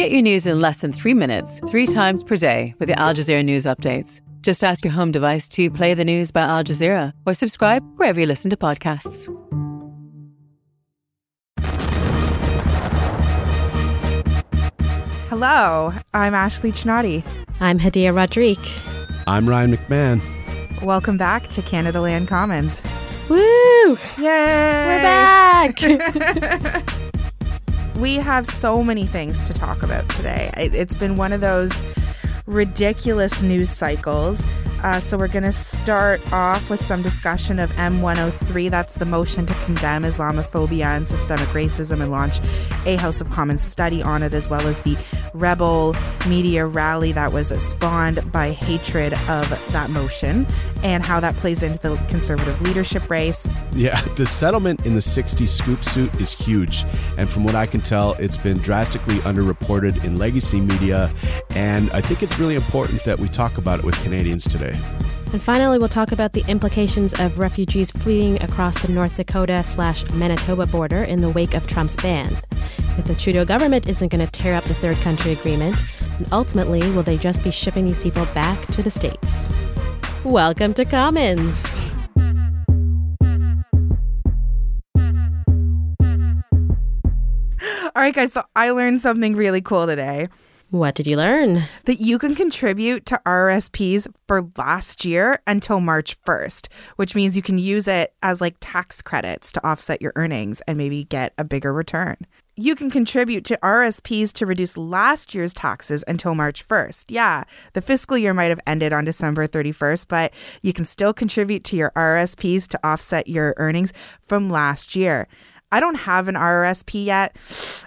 Get your news in less than three minutes, three times per day with the Al Jazeera News Updates. Just ask your home device to play the news by Al Jazeera or subscribe wherever you listen to podcasts. Hello, I'm Ashley Csanady. I'm Hadiya Roderique. I'm Ryan McMahon. Welcome back to Canadaland Commons. Woo! Yay! We're back! we have so many things to talk about today. It's been one of those ridiculous news cycles. Uh, so we're going to start off with some discussion of M103. That's the motion to condemn Islamophobia and systemic racism and launch a House of Commons study on it, as well as the rebel media rally that was spawned by hatred of that motion and how that plays into the conservative leadership race. Yeah, the settlement in the 60 scoop suit is huge. And from what I can tell, it's been drastically underreported in legacy media. And I think it's really important that we talk about it with Canadians today. And finally, we'll talk about the implications of refugees fleeing across the North Dakota slash Manitoba border in the wake of Trump's ban. If the Trudeau government isn't going to tear up the third country agreement, then ultimately, will they just be shipping these people back to the States? Welcome to Commons. All right, guys, so I learned something really cool today. What did you learn? That you can contribute to RRSPs for last year until March 1st, which means you can use it as like tax credits to offset your earnings and maybe get a bigger return. You can contribute to RSPs to reduce last year's taxes until March 1st. Yeah, the fiscal year might have ended on December 31st, but you can still contribute to your RSPs to offset your earnings from last year. I don't have an RRSP yet,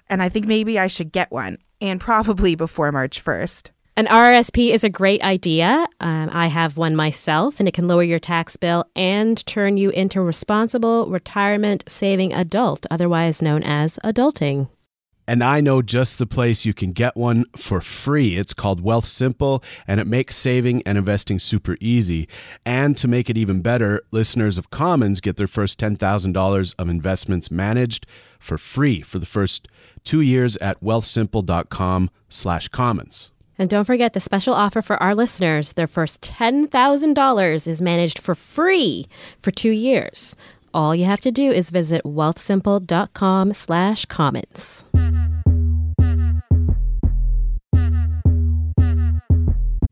and I think maybe I should get one and probably before March 1st. An RRSP is a great idea. Um, I have one myself, and it can lower your tax bill and turn you into a responsible retirement saving adult, otherwise known as adulting. And I know just the place you can get one for free. It's called Wealthsimple, and it makes saving and investing super easy. And to make it even better, listeners of Commons get their first $10,000 of investments managed for free for the first two years at wealthsimple.com slash commons. And don't forget the special offer for our listeners. Their first $10,000 is managed for free for two years. All you have to do is visit wealthsimple.com slash commons.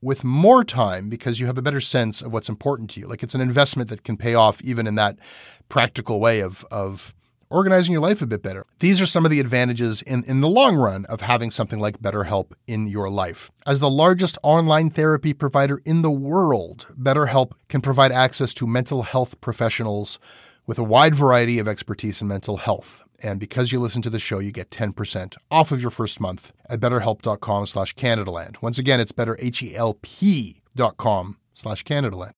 with more time because you have a better sense of what's important to you. Like it's an investment that can pay off even in that practical way of of organizing your life a bit better. These are some of the advantages in, in the long run of having something like BetterHelp in your life. As the largest online therapy provider in the world, BetterHelp can provide access to mental health professionals with a wide variety of expertise in mental health. And because you listen to the show, you get 10% off of your first month at betterhelp.com slash Canadaland. Once again, it's betterhelp.com slash Canadaland.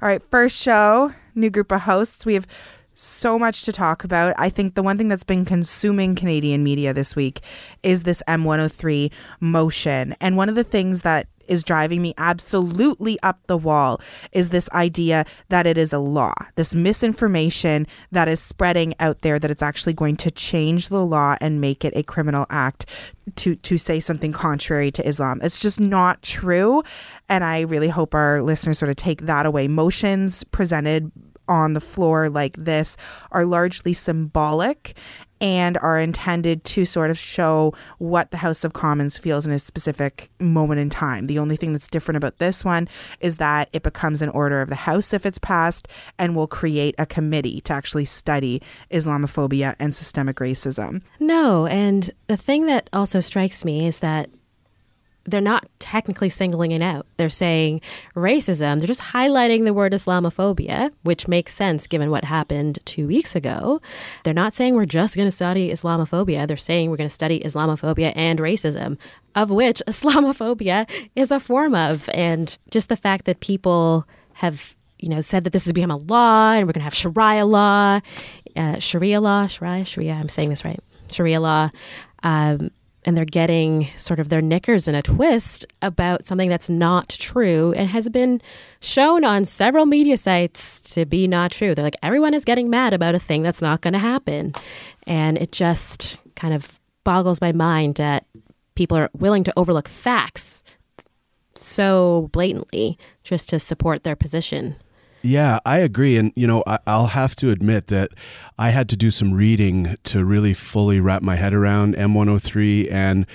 All right, first show, new group of hosts. We have so much to talk about. I think the one thing that's been consuming Canadian media this week is this M103 motion. And one of the things that is driving me absolutely up the wall is this idea that it is a law, this misinformation that is spreading out there that it's actually going to change the law and make it a criminal act to to say something contrary to Islam. It's just not true, and I really hope our listeners sort of take that away. Motions presented on the floor like this are largely symbolic and are intended to sort of show what the House of Commons feels in a specific moment in time. The only thing that's different about this one is that it becomes an order of the House if it's passed and will create a committee to actually study Islamophobia and systemic racism. No, and the thing that also strikes me is that they're not technically singling it out. They're saying racism. They're just highlighting the word Islamophobia, which makes sense given what happened two weeks ago. They're not saying we're just going to study Islamophobia. They're saying we're going to study Islamophobia and racism, of which Islamophobia is a form of. And just the fact that people have you know, said that this has become a law and we're going to have Sharia law, uh, Sharia law, Sharia, Sharia, I'm saying this right, Sharia law. Um, and they're getting sort of their knickers in a twist about something that's not true and has been shown on several media sites to be not true. They're like, everyone is getting mad about a thing that's not going to happen. And it just kind of boggles my mind that people are willing to overlook facts so blatantly just to support their position. Yeah, I agree. And, you know, I, will have to admit that I had to do some reading to really fully wrap my head around M103. And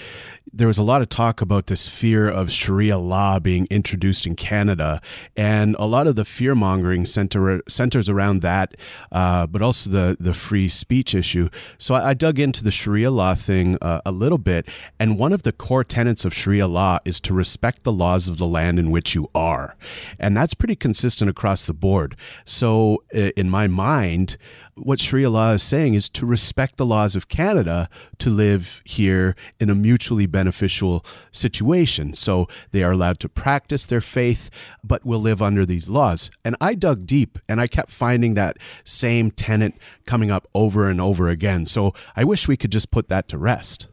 there was a lot of talk about this fear of Sharia law being introduced in Canada. And a lot of the fear mongering center, centers around that, uh, but also the, the free speech issue. So I, I dug into the Sharia law thing uh, a little bit. And one of the core tenets of Sharia law is to respect the laws of the land in which you are. And that's pretty consistent across the board. So, uh, in my mind, what Sharia law is saying is to respect the laws of Canada to live here in a mutually beneficial situation. So they are allowed to practice their faith, but will live under these laws. And I dug deep and I kept finding that same tenet coming up over and over again. So I wish we could just put that to rest.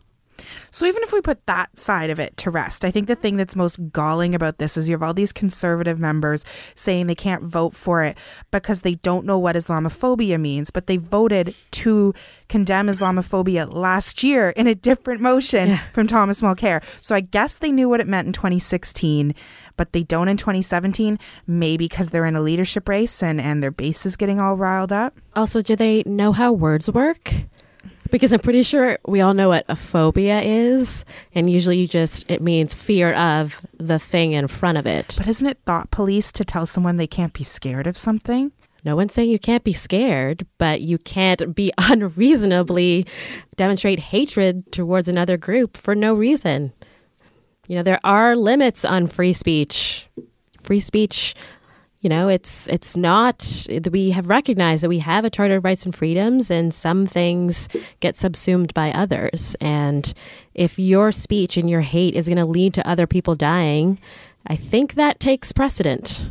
So even if we put that side of it to rest, I think the thing that's most galling about this is you have all these conservative members saying they can't vote for it because they don't know what Islamophobia means, but they voted to condemn Islamophobia last year in a different motion yeah. from Thomas Mulcair. So I guess they knew what it meant in 2016, but they don't in 2017, maybe because they're in a leadership race and, and their base is getting all riled up. Also, do they know how words work? Because I'm pretty sure we all know what a phobia is, and usually you just it means fear of the thing in front of it. But isn't it thought police to tell someone they can't be scared of something? No one's saying you can't be scared, but you can't be unreasonably demonstrate hatred towards another group for no reason. You know, there are limits on free speech. Free speech you know it's it's not we have recognized that we have a charter of rights and freedoms and some things get subsumed by others. And if your speech and your hate is going to lead to other people dying i think that takes precedent.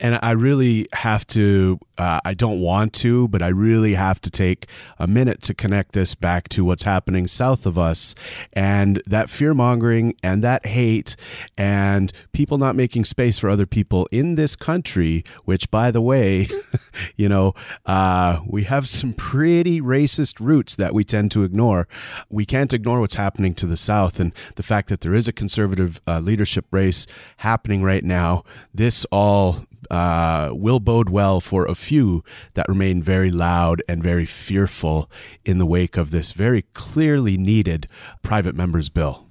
And I really have to, uh, I don't want to, but I really have to take a minute to connect this back to what's happening south of us and that fear mongering and that hate and people not making space for other people in this country, which, by the way, you know, uh, we have some pretty racist roots that we tend to ignore. We can't ignore what's happening to the south and the fact that there is a conservative uh, leadership race happening right now. This all uh, will bode well for a few that remain very loud and very fearful in the wake of this very clearly needed private members bill.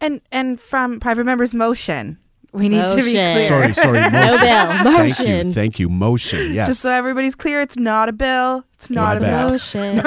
And and from private members motion, we need motion. to be clear. Sorry, sorry. Motion. No bill. Motion. Thank you. Thank you. Motion. Yes. Just so everybody's clear, it's not a bill. It's not it's a motion.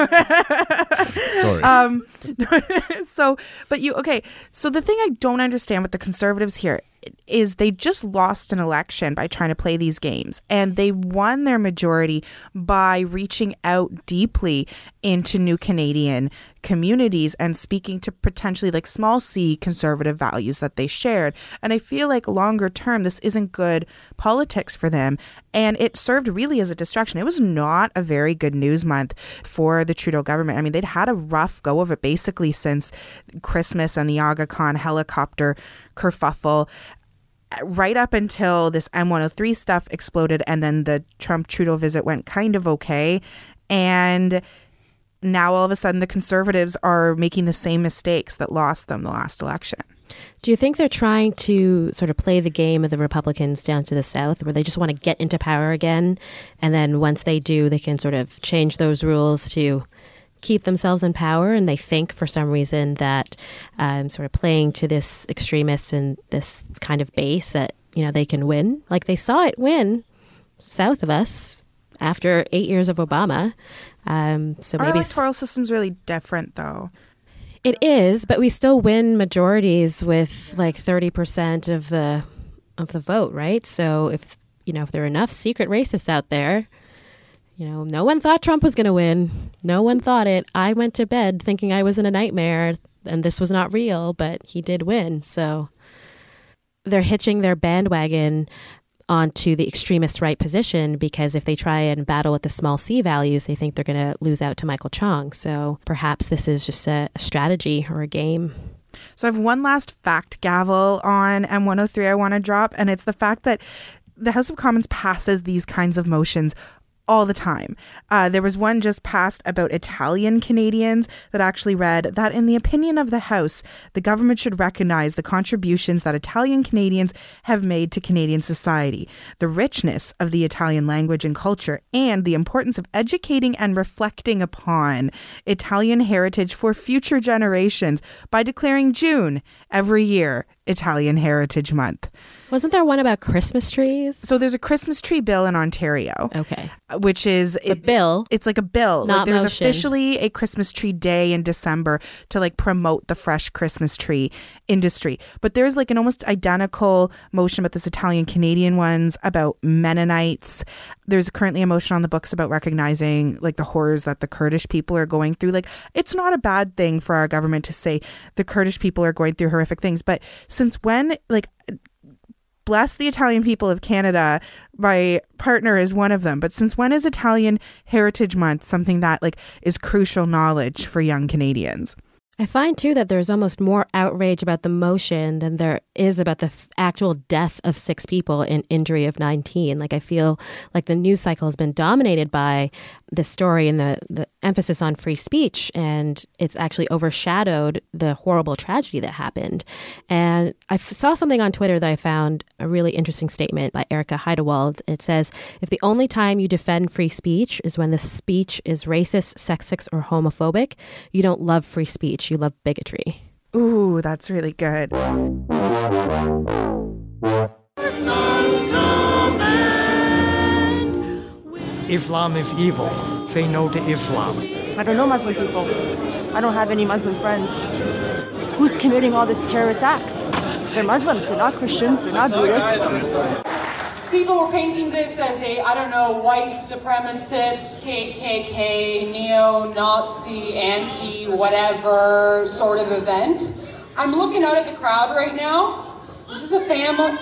sorry. Um. so, but you okay? So the thing I don't understand with the conservatives here is they just lost an election by trying to play these games and they won their majority by reaching out deeply into new Canadian communities and speaking to potentially like small c conservative values that they shared and i feel like longer term this isn't good politics for them and it served really as a distraction it was not a very good news month for the trudeau government i mean they'd had a rough go of it basically since christmas and the aga khan helicopter kerfuffle right up until this M103 stuff exploded and then the Trump Trudeau visit went kind of okay. And now all of a sudden the conservatives are making the same mistakes that lost them the last election. Do you think they're trying to sort of play the game of the Republicans down to the South, where they just want to get into power again? And then once they do, they can sort of change those rules to keep themselves in power, and they think for some reason that um, sort of playing to this extremist and this kind of base that you know they can win. Like they saw it win south of us after eight years of Obama. Um, so Our maybe electoral system's really different, though. It is, but we still win majorities with like 30% of the of the vote, right? So if you know, if there are enough secret racists out there, you know, no one thought Trump was going to win. No one thought it. I went to bed thinking I was in a nightmare and this was not real, but he did win. So they're hitching their bandwagon onto the extremist right position because if they try and battle with the small c values, they think they're going to lose out to Michael Chong. So perhaps this is just a, a strategy or a game. So I have one last fact gavel on M103 I want to drop, and it's the fact that the House of Commons passes these kinds of motions all the time. Uh, there was one just passed about Italian Canadians that actually read that, in the opinion of the House, the government should recognize the contributions that Italian Canadians have made to Canadian society, the richness of the Italian language and culture, and the importance of educating and reflecting upon Italian heritage for future generations by declaring June every year Italian Heritage Month. Wasn't there one about Christmas trees? So there's a Christmas tree bill in Ontario. Okay. Uh, which is a bill. It's like a bill. Not like there's motion. officially a Christmas tree day in December to like promote the fresh Christmas tree industry. But there's like an almost identical motion about this Italian Canadian ones about Mennonites. There's currently a motion on the books about recognizing like the horrors that the Kurdish people are going through. Like it's not a bad thing for our government to say the Kurdish people are going through horrific things, but since when like bless the Italian people of Canada. My partner is one of them. But since when is Italian Heritage Month something that like is crucial knowledge for young Canadians? I find too that there's almost more outrage about the motion than there is about the f- actual death of six people and injury of 19. Like, I feel like the news cycle has been dominated by the story and the, the emphasis on free speech, and it's actually overshadowed the horrible tragedy that happened. And I f- saw something on Twitter that I found a really interesting statement by Erica Heidewald. It says, If the only time you defend free speech is when the speech is racist, sexist, or homophobic, you don't love free speech, you love bigotry. Ooh, that's really good. Islam is evil. Say no to Islam. I don't know Muslim people. I don't have any Muslim friends. Who's committing all these terrorist acts? They're Muslims, they're not Christians, they're not Buddhists. People were painting this as a, I don't know, white supremacist, KKK, neo Nazi, anti whatever sort of event. I'm looking out at the crowd right now. This is a family.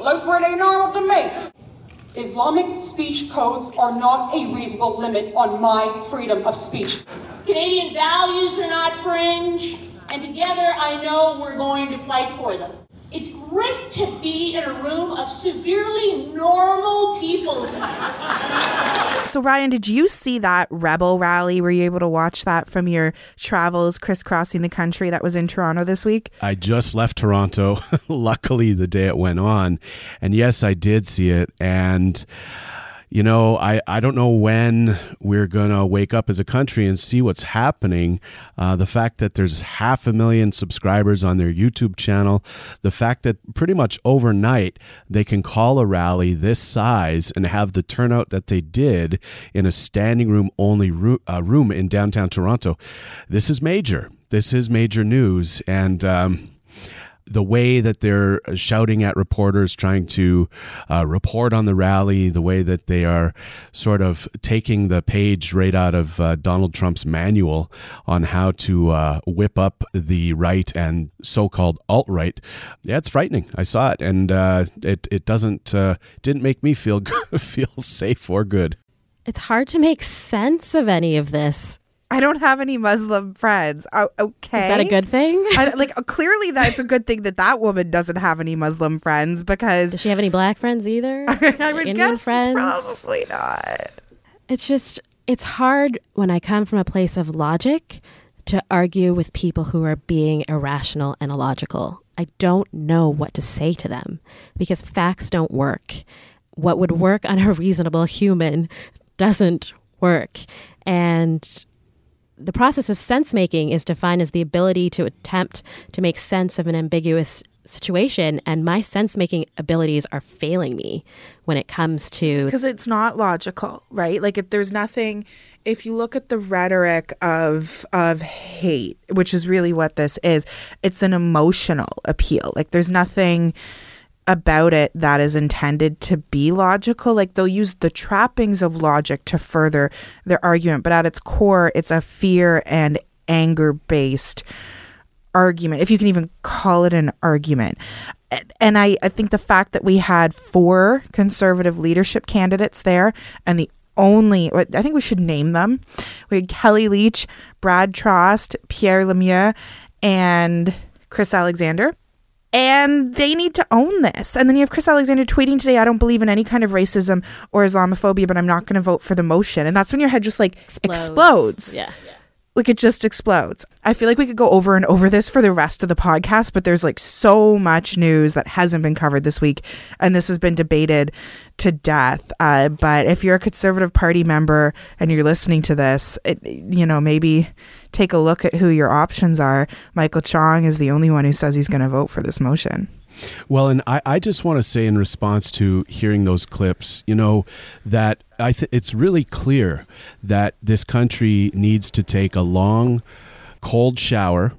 Looks pretty normal to me. Islamic speech codes are not a reasonable limit on my freedom of speech. Canadian values are not fringe, and together I know we're going to fight for them. It's great to be in a room of severely normal people tonight. So, Ryan, did you see that Rebel rally? Were you able to watch that from your travels crisscrossing the country that was in Toronto this week? I just left Toronto, luckily, the day it went on. And yes, I did see it. And you know, I, I don't know when we're going to wake up as a country and see what's happening. Uh, the fact that there's half a million subscribers on their YouTube channel, the fact that pretty much overnight they can call a rally this size and have the turnout that they did in a standing room only ro- uh, room in downtown Toronto. This is major. This is major news. And, um, the way that they're shouting at reporters, trying to uh, report on the rally, the way that they are sort of taking the page right out of uh, Donald Trump's manual on how to uh, whip up the right and so-called alt-right. Yeah, it's frightening. I saw it, and uh, it it doesn't uh, didn't make me feel good, feel safe or good. It's hard to make sense of any of this. I don't have any Muslim friends. Oh, okay. Is that a good thing? I, like clearly that's a good thing that that woman doesn't have any Muslim friends because Does she have any black friends either? I would Indian guess friends? probably not. It's just it's hard when I come from a place of logic to argue with people who are being irrational and illogical. I don't know what to say to them because facts don't work. What would work on a reasonable human doesn't work. And the process of sense making is defined as the ability to attempt to make sense of an ambiguous situation and my sense making abilities are failing me when it comes to because it's not logical right? Like if there's nothing if you look at the rhetoric of of hate which is really what this is it's an emotional appeal. Like there's nothing about it that is intended to be logical like they'll use the trappings of logic to further their argument but at its core it's a fear and anger based argument, if you can even call it an argument. And I, I think the fact that we had four conservative leadership candidates there and the only, I think we should name them. We had Kellie Leitch, Brad Trost, Pierre Lemieux, and Chris Alexander. And they need to own this. And then you have Chris Alexander tweeting today, I don't believe in any kind of racism or Islamophobia, but I'm not going to vote for the motion. And that's when your head just like explodes. explodes. Yeah like it just explodes. I feel like we could go over and over this for the rest of the podcast, but there's like so much news that hasn't been covered this week, and this has been debated to death. Uh, but if you're a Conservative Party member and you're listening to this, it, you know, maybe take a look at who your options are. Michael Chong is the only one who says he's going to vote for this motion. Well, and I, I just want to say in response to hearing those clips, you know, that I th- it's really clear that this country needs to take a long, cold shower.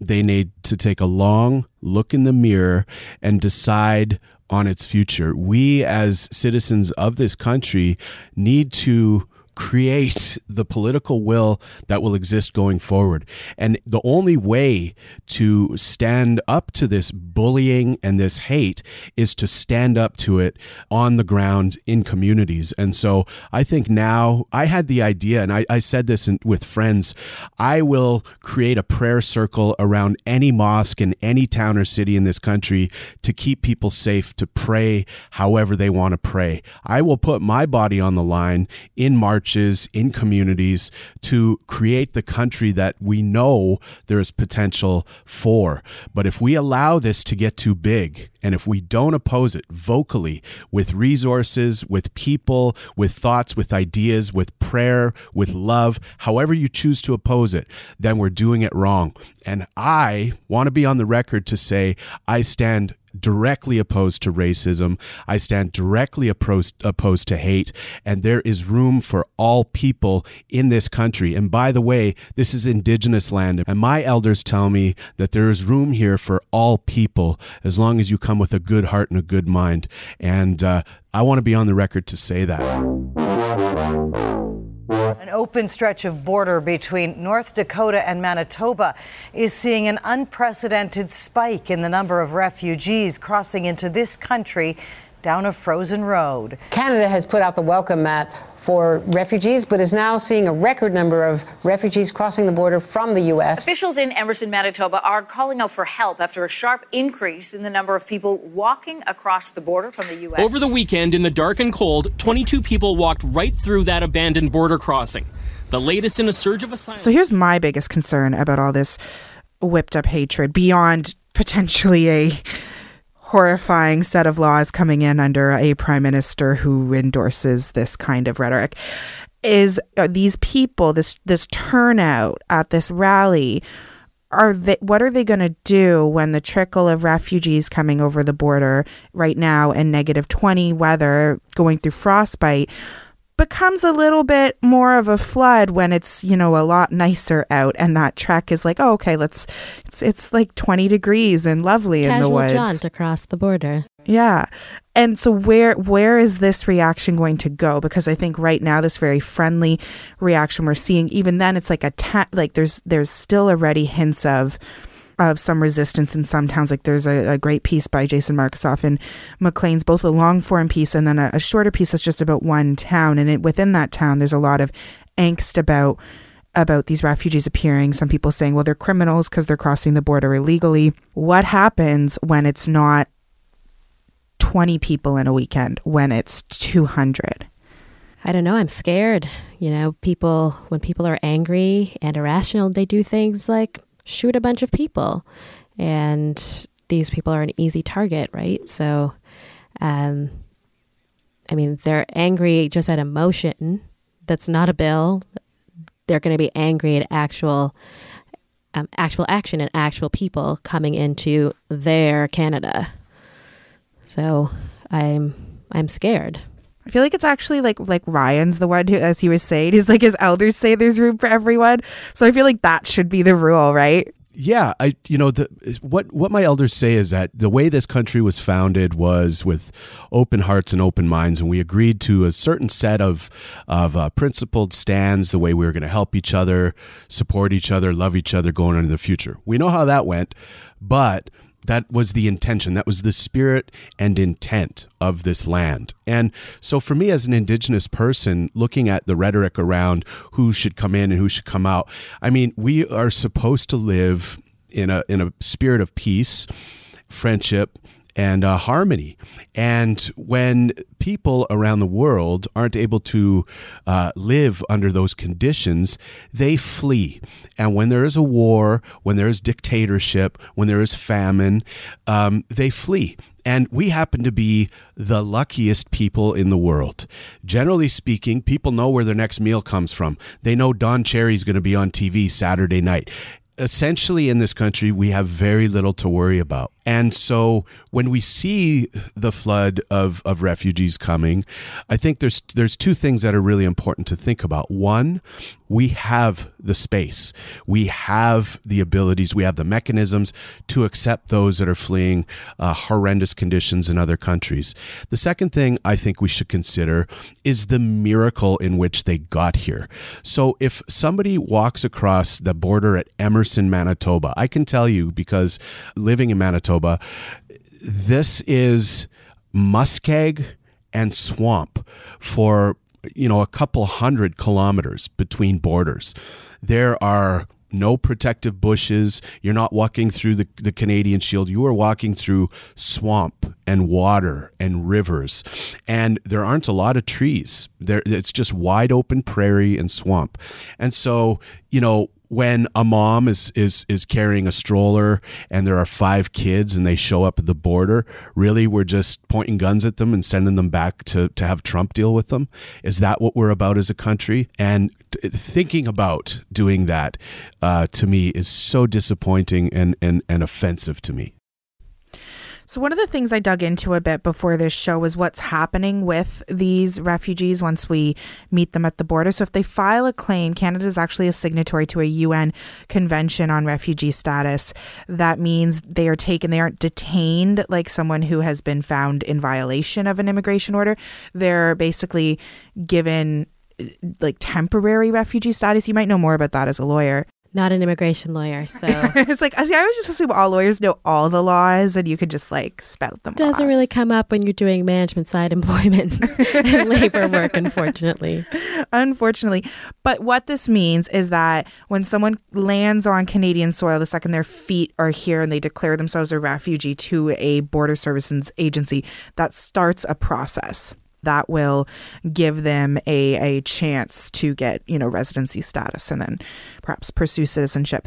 They need to take a long look in the mirror and decide on its future. We, as citizens of this country, need to create the political will that will exist going forward. And the only way to stand up to this bullying and this hate is to stand up to it on the ground in communities. And so I think now I had the idea, and I, I said this in, with friends I will create a prayer circle around any mosque in any town or city in this country to keep people safe to pray however they want to pray. I will put my body on the line in March churches, in communities to create the country that we know there is potential for. But if we allow this to get too big, and if we don't oppose it vocally with resources, with people, with thoughts, with ideas, with prayer, with love, however you choose to oppose it, then we're doing it wrong. And I want to be on the record to say I stand directly opposed to racism. I stand directly opposed, opposed to hate. And there is room for all people in this country. And by the way, this is indigenous land. And my elders tell me that there is room here for all people as long as you come with a good heart and a good mind. And uh, I want to be on the record to say that. An open stretch of border between North Dakota and Manitoba is seeing an unprecedented spike in the number of refugees crossing into this country down a frozen road. Canada has put out the welcome mat for refugees, but is now seeing a record number of refugees crossing the border from the U.S. Officials in Emerson, Manitoba are calling out for help after a sharp increase in the number of people walking across the border from the U.S. Over the weekend, in the dark and cold, 22 people walked right through that abandoned border crossing. The latest in a surge of asylum. So here's my biggest concern about all this whipped up hatred beyond potentially a horrifying set of laws coming in under a prime minister who endorses this kind of rhetoric. Is these people this this turnout at this rally are they what are they going to do when the trickle of refugees coming over the border right now in negative 20 weather going through frostbite becomes a little bit more of a flood when it's you know a lot nicer out and that trek is like oh okay let's it's it's like 20 degrees and lovely Casual in the woods. jaunt across the border. Yeah. And so where where is this reaction going to go? Because i think right now this very friendly reaction we're seeing even then it's like a ta- like there's there's still already hints of of some resistance in some towns. Like there's a, a great piece by Jason Markusoff and Maclean's, both a long form piece and then a, a shorter piece that's just about one town. And it, within that town, there's a lot of angst about about these refugees appearing. Some people saying, well, they're criminals because they're crossing the border illegally. What happens when it's not 20 people in a weekend, when it's 200? I don't know. I'm scared. You know, people, when people are angry and irrational, they do things like shoot a bunch of people. And these people are an easy target, right? So, um, I mean, they're angry just at emotion. That's not a bill. They're going to be angry at actual um, actual action and actual people coming into their Canada. So I'm I'm scared. I feel like it's actually like like Ryan's the one who, as he was saying, he's like his elders say there's room for everyone. So I feel like that should be the rule, right? yeah, I you know the what what my elders say is that the way this country was founded was with open hearts and open minds, and we agreed to a certain set of of uh, principled stands, the way we were going to help each other, support each other, love each other going into the future. We know how that went, but that was the intention. That was the spirit and intent of this land. And so for me as an indigenous person looking at the rhetoric around who should come in and who should come out i mean we are supposed to live in a in a spirit of peace friendship and uh, harmony. And when people around the world aren't able to uh, live under those conditions, they flee. And when there is a war, when there is dictatorship, when there is famine, um, they flee. And we happen to be the luckiest people in the world. Generally speaking, people know where their next meal comes from. They know Don Cherry's going to be on TV Saturday night essentially in this country, we have very little to worry about. And so when we see the flood of, of refugees coming, I think there's there's two things that are really important to think about. One, we have the space. We have the abilities, we have the mechanisms to accept those that are fleeing uh, horrendous conditions in other countries. The second thing I think we should consider is the miracle in which they got here. So if somebody walks across the border at Emerson, Manitoba, I can tell you because living in Manitoba Manitoba. This is muskeg and swamp for you know a couple hundred kilometers between borders. There are no protective bushes. You're not walking through the, the Canadian Shield. You are walking through swamp and water and rivers. And there aren't a lot of trees. There it's just wide open prairie and swamp. And so, you know, when a mom is is is carrying a stroller and there are five kids and they show up at the border really we're just pointing guns at them and sending them back to to have Trump deal with them. Is that what we're about as a country? And thinking about doing that uh, to me is so disappointing and and and offensive to me so, one of the things I dug into a bit before this show was what's happening with these refugees once we meet them at the border. So, if they file a claim, Canada is actually a signatory to a UN convention on refugee status. That means they are taken, they aren't detained like someone who has been found in violation of an immigration order. They're basically given eh, like temporary refugee status. You might know more about that as a lawyer not an immigration lawyer, so it's like I, see, I always just assume all lawyers know all the laws and you could just like spout them. Doesn't off. really come up when you're doing management side employment and labor work, unfortunately. Unfortunately, but what this means is that when someone lands on Canadian soil, the second their feet are here and they declare themselves a refugee to a border services agency, that starts a process that will give them a, a chance to get, you know, residency status and then perhaps pursue citizenship.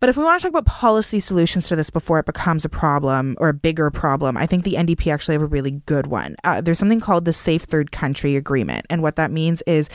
But if we want to talk about policy solutions to this before it becomes a problem or a bigger problem, I think the NDP actually have a really good one. Uh, there's something called the Safe Third Country Agreement. And what that means is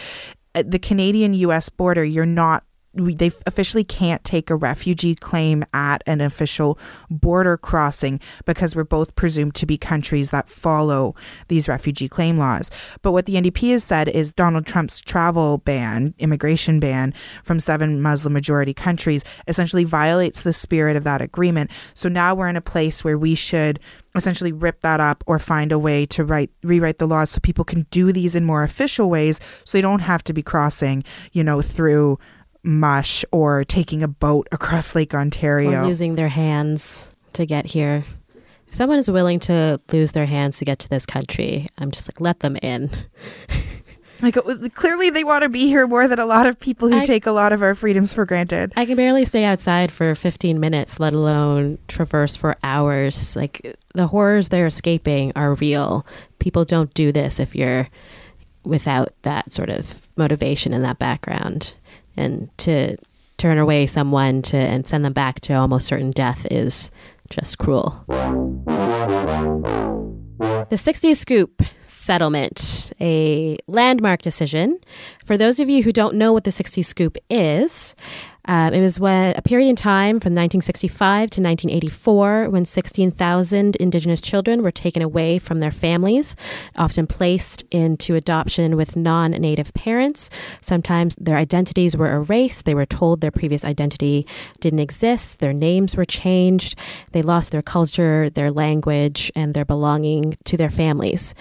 at the Canadian US border, you're not they officially can't take a refugee claim at an official border crossing because we're both presumed to be countries that follow these refugee claim laws. But what the NDP has said is Donald Trump's travel ban, immigration ban from seven Muslim majority countries essentially violates the spirit of that agreement. So now we're in a place where we should essentially rip that up or find a way to write rewrite the laws so people can do these in more official ways so they don't have to be crossing, you know, through mush or taking a boat across Lake Ontario. Or using their hands to get here. If someone is willing to lose their hands to get to this country, I'm just like, let them in. Like clearly, they want to be here more than a lot of people who I, take a lot of our freedoms for granted. I can barely stay outside for 15 minutes, let alone traverse for hours. Like the horrors they're escaping are real. People don't do this if you're without that sort of motivation and that background and to turn away someone to and send them back to almost certain death is just cruel. The 60 Scoop settlement, a landmark decision. For those of you who don't know what the 60 Scoop is, Um, it was when a period in time from 1965 to 1984 when 16,000 Indigenous children were taken away from their families, often placed into adoption with non native parents. Sometimes their identities were erased. They were told their previous identity didn't exist. Their names were changed. They lost their culture, their language, and their belonging to their families.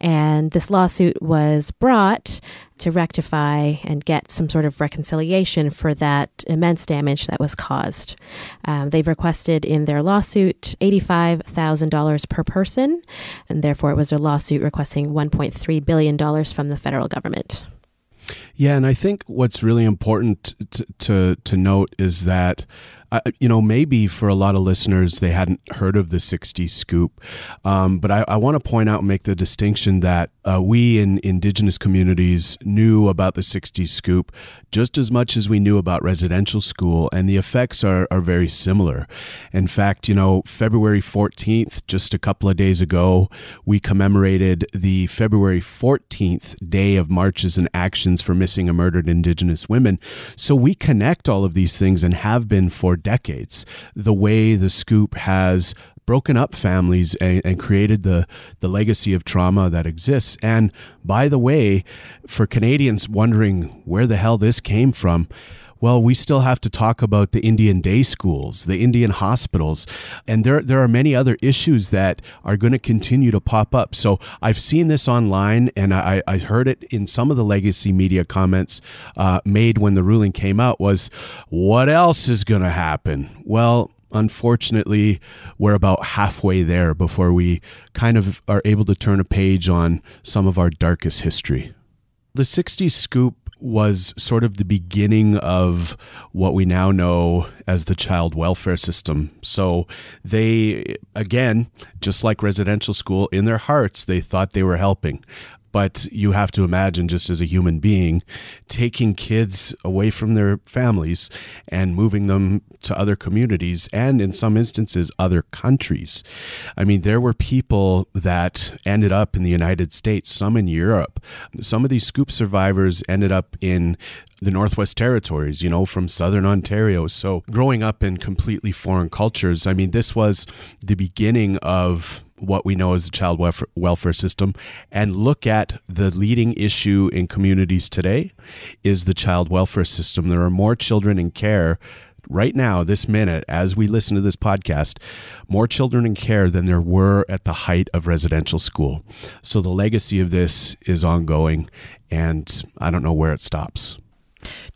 And this lawsuit was brought to rectify and get some sort of reconciliation for that immense damage that was caused. Um, they've requested in their lawsuit $85,000 per person, and therefore it was a lawsuit requesting $1.3 billion from the federal government. Yeah, and I think what's really important to, to, to note is that you know, maybe for a lot of listeners, they hadn't heard of the 60s scoop. Um, but I, I want to point out and make the distinction that uh, we in indigenous communities knew about the 60s scoop just as much as we knew about residential school, and the effects are, are very similar. In fact, you know, February 14th, just a couple of days ago, we commemorated the February 14th Day of Marches and Actions for Missing and Murdered Indigenous Women. So we connect all of these things and have been for decades. The way the scoop has broken up families and, and, created the, the legacy of trauma that exists. And by the way, for Canadians wondering where the hell this came from, well, we still have to talk about the Indian day schools, the Indian hospitals, and there there are many other issues that are going to continue to pop up. So I've seen this online, and I, I heard it in some of the legacy media comments uh, made when the ruling came out. Was what else is going to happen? Well, unfortunately, we're about halfway there before we kind of are able to turn a page on some of our darkest history. The 60s scoop was sort of the beginning of what we now know as the child welfare system. So they, again, just like residential school, in their hearts, they thought they were helping. But you have to imagine, just as a human being, taking kids away from their families and moving them to other communities and, in some instances, other countries. I mean, there were people that ended up in the United States, some in Europe. Some of these scoop survivors ended up in the Northwest Territories, you know, from Southern Ontario. So growing up in completely foreign cultures, I mean, this was the beginning of what we know as the child welfare system and look at the leading issue in communities today is the child welfare system. There are more children in care right now, this minute, as we listen to this podcast, more children in care than there were at the height of residential school. So the legacy of this is ongoing, and I don't know where it stops.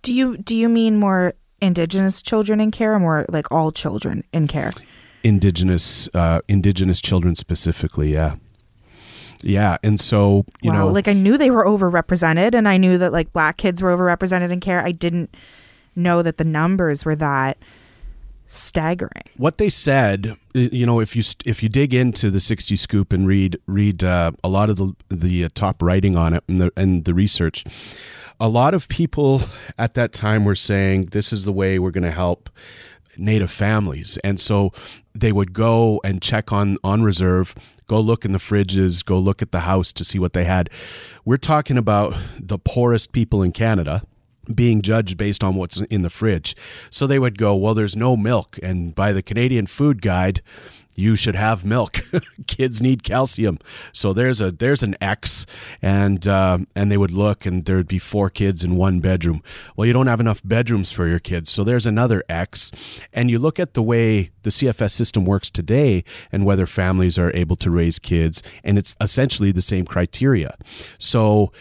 Do you do you mean more indigenous children in care or more like all children in care? Indigenous uh, indigenous children specifically. Yeah. Yeah, and so you wow, know, like I knew they were overrepresented, and I knew that like black kids were overrepresented in care. I didn't know that the numbers were that staggering. What they said, you know, if you if you dig into the 60 scoop and read read uh, a lot of the the uh, top writing on it and the and the research, a lot of people at that time were saying this is the way we're going to help native families. And so they would go and check on on reserve go look in the fridges go look at the house to see what they had. We're talking about the poorest people in canada being judged based on what's in the fridge. So they would go well there's no milk. And by the canadian food guide you should have milk. Kids need calcium. So there's a there's an X, and uh, and they would look, and there'd be four kids in one bedroom. Well, you don't have enough bedrooms for your kids, so there's another X. And you look at the way the CFS system works today, and whether families are able to raise kids, and it's essentially the same criteria. So,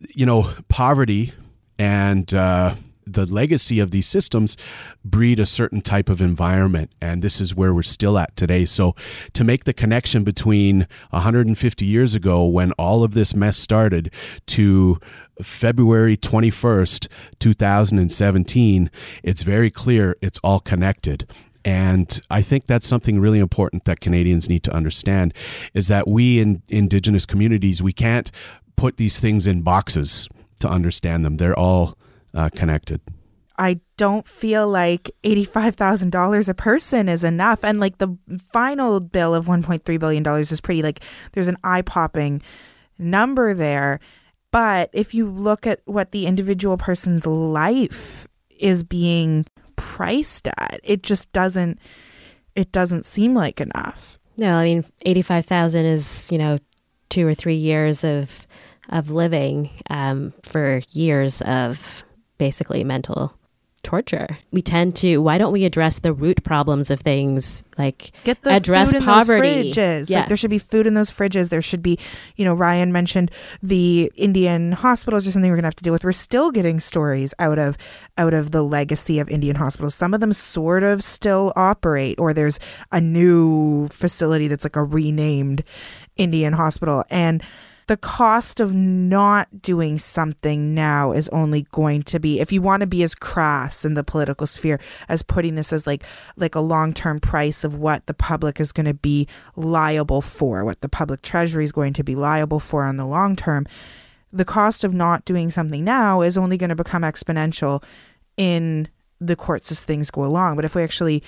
you know, poverty and uh, the legacy of these systems breed a certain type of environment and this is where we're still at today. So to make the connection between 150 years ago when all of this mess started to February 21st 2017 it's very clear it's all connected. And I think that's something really important that Canadians need to understand is that we in indigenous communities we can't put these things in boxes to understand them. They're all uh, connected. I don't feel like $85,000 a person is enough. And like the final bill of $1.3 billion is pretty, like, there's an eye popping number there. But if you look at what the individual person's life is being priced at. It just doesn't it doesn't seem like enough. No, I mean, 85,000 is, you know, two or three years of of living um, for years of basically mental torture. We tend to. Why don't we address the root problems of things like get the address food in poverty? Those fridges. Yeah. Like there should be food in those fridges. There should be, you know, Ryan mentioned the Indian hospitals or something we're gonna have to deal with. We're still getting stories out of out of the legacy of Indian hospitals. Some of them sort of still operate, or there's a new facility that's like a renamed Indian hospital and the cost of not doing something now is only going to be if you want to be as crass in the political sphere as putting this as like like a long-term price of what the public is going to be liable for what the public treasury is going to be liable for on the long term the cost of not doing something now is only going to become exponential in the courts as things go along. But if we actually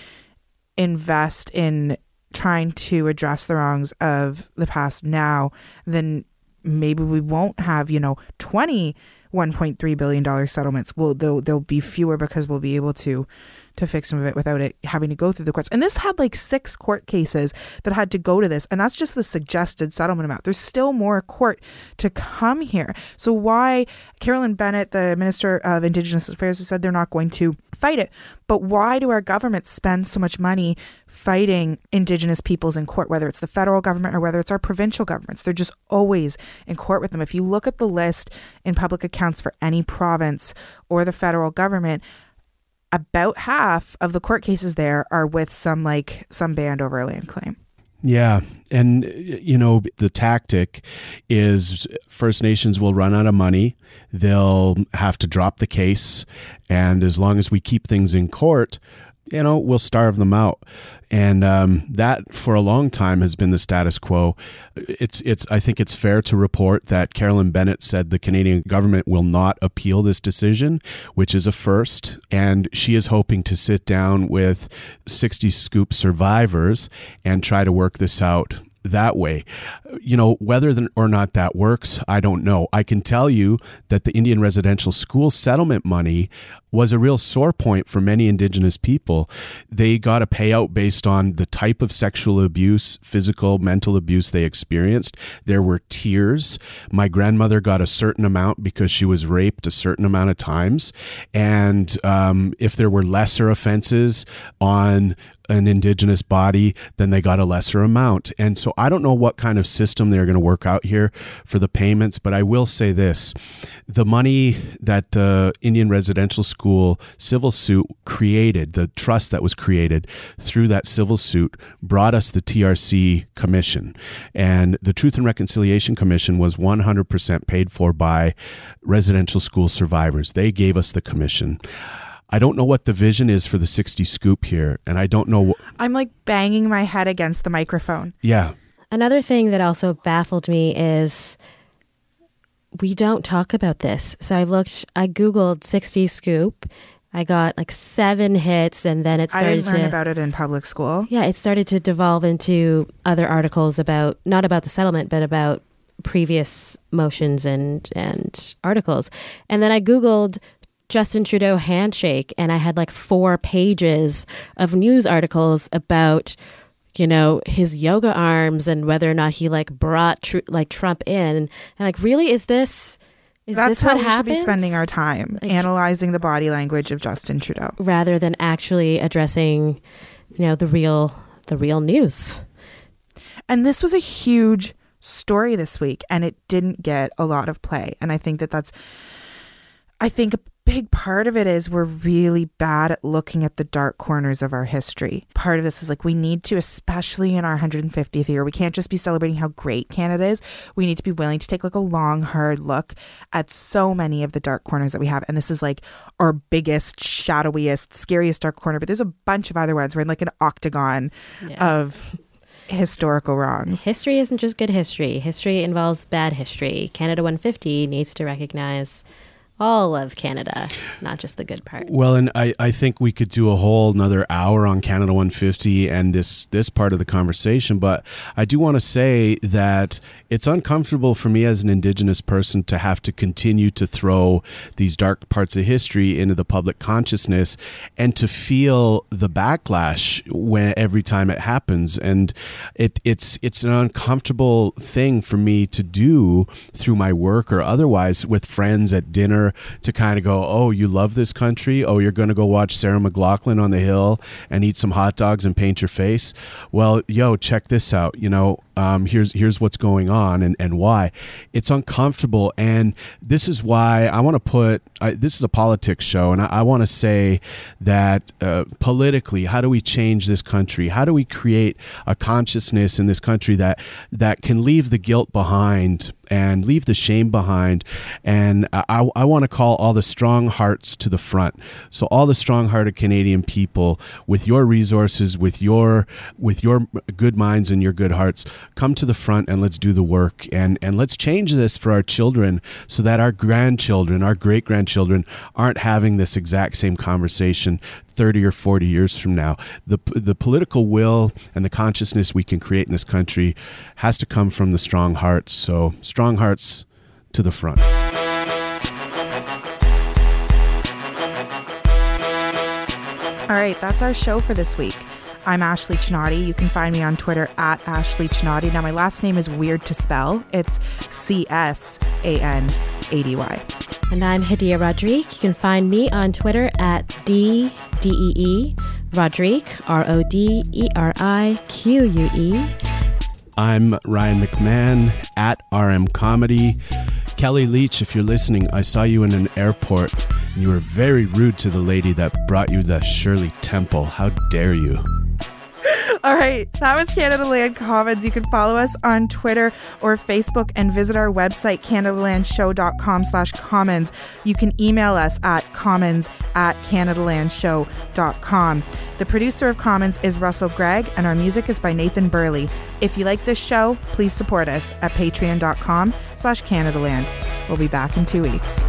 invest in trying to address the wrongs of the past now then maybe we won't have, you know, 20 $1.3 billion settlements. Well, there'll, there'll be fewer because we'll be able to to fix some of it without it having to go through the courts. And this had like six court cases that had to go to this. And that's just the suggested settlement amount. There's still more court to come here. So why Carolyn Bennett, the Minister of Indigenous Affairs, has said they're not going to fight it. But why do our governments spend so much money fighting Indigenous peoples in court, whether it's the federal government or whether it's our provincial governments? They're just always in court with them. If you look at the list in public accounts for any province or the federal government, about half of the court cases there are with some like some band over a land claim. Yeah. And, you know, the tactic is First Nations will run out of money. They'll have to drop the case. And as long as we keep things in court, you know, we'll starve them out. And um, that, for a long time, has been the status quo. It's, it's. I think it's fair to report that Carolyn Bennett said the Canadian government will not appeal this decision, which is a first. And she is hoping to sit down with 60 Scoop survivors and try to work this out that way. You know, whether or not that works, I don't know. I can tell you that the Indian residential school settlement money was a real sore point for many Indigenous people. They got a payout based on the type of sexual abuse, physical, mental abuse they experienced. There were tiers. My grandmother got a certain amount because she was raped a certain amount of times. And um, if there were lesser offenses on an indigenous body, then they got a lesser amount. And so I don't know what kind of system they're going to work out here for the payments, but I will say this the money that the Indian residential school civil suit created, the trust that was created through that civil suit, brought us the TRC Commission. And the Truth and Reconciliation Commission was 100% paid for by residential school survivors. They gave us the commission. I don't know what the vision is for the 60 scoop here, and I don't know. Wh- I'm like banging my head against the microphone. Yeah. Another thing that also baffled me is we don't talk about this. So I looked, I Googled 60 scoop. I got like seven hits, and then it started I didn't learn to. about it in public school. Yeah, it started to devolve into other articles about not about the settlement, but about previous motions and and articles. And then I googled Justin Trudeau handshake, and I had like four pages of news articles about you know his yoga arms and whether or not he like brought tr- like Trump in. And like, really, is this? Is That's this how what we happens? should be spending our time Like- analyzing the body language of Justin Trudeau. rather than actually addressing, you know, the real the real news. And this was a huge story this week, and it didn't get a lot of play. And I think that that's, I think a big part of it is we're really bad at looking at the dark corners of our history. Part of this is like we need to, especially in our 150th year, we can't just be celebrating how great Canada is. We need to be willing to take like a long, hard look at so many of the dark corners that we have. And this is like our biggest, shadowiest, scariest dark corner. But there's a bunch of other ones. We're in like an octagon Yeah. of historical wrongs. History isn't just good history. History involves bad history. Canada 150 needs to recognize all of Canada, not just the good part. Well, and I, I think we could do a whole another hour on Canada 150 and this this part of the conversation, but I do want to say that it's uncomfortable for me as an indigenous person to have to continue to throw these dark parts of history into the public consciousness and to feel the backlash when every time it happens and it it's it's an uncomfortable thing for me to do through my work or otherwise with friends at dinner to kind of go, oh, you love this country? Oh, you're going to go watch Sarah McLachlan on the Hill and eat some hot dogs and paint your face? Well, yo, check this out. You know, um, here's here's what's going on and, and why it's uncomfortable and this is why i want to put I, this is a politics show and i, I want to say that uh, politically how do we change this country how do we create a consciousness in this country that that can leave the guilt behind and leave the shame behind. And I, I want to call all the strong hearts to the front. So all the strong-hearted Canadian people, with your resources, with your with your good minds and your good hearts, come to the front and let's do the work and and let's change this for our children, so that our grandchildren, our great grandchildren, aren't having this exact same conversation 30 or 40 years from now. The, the political will and the consciousness we can create in this country has to come from the strong hearts. So, strong hearts to the front. All right, that's our show for this week. I'm Ashley Csanady. You can find me on Twitter at Ashley Csanady. Now, my last name is weird to spell. It's C S A N A D Y. And I'm Hadiya Roderique. You can find me on Twitter at D D E E Roderique, R O D E R I Q U E. I'm Ryan McMahon at RM Comedy. Kellie Leitch, if you're listening, I saw you in an airport and you were very rude to the lady that brought you the Shirley Temple. How dare you? All right, that was Canadaland Commons. You can follow us on Twitter or Facebook and visit our website, canadalandshow.com slash commons. You can email us at commons at canadalandshow.com. The producer of Commons is Russell Gregg, and our music is by Nathan Burley. If you like this show, please support us at patreon.com slash canadaland. We'll be back in two weeks.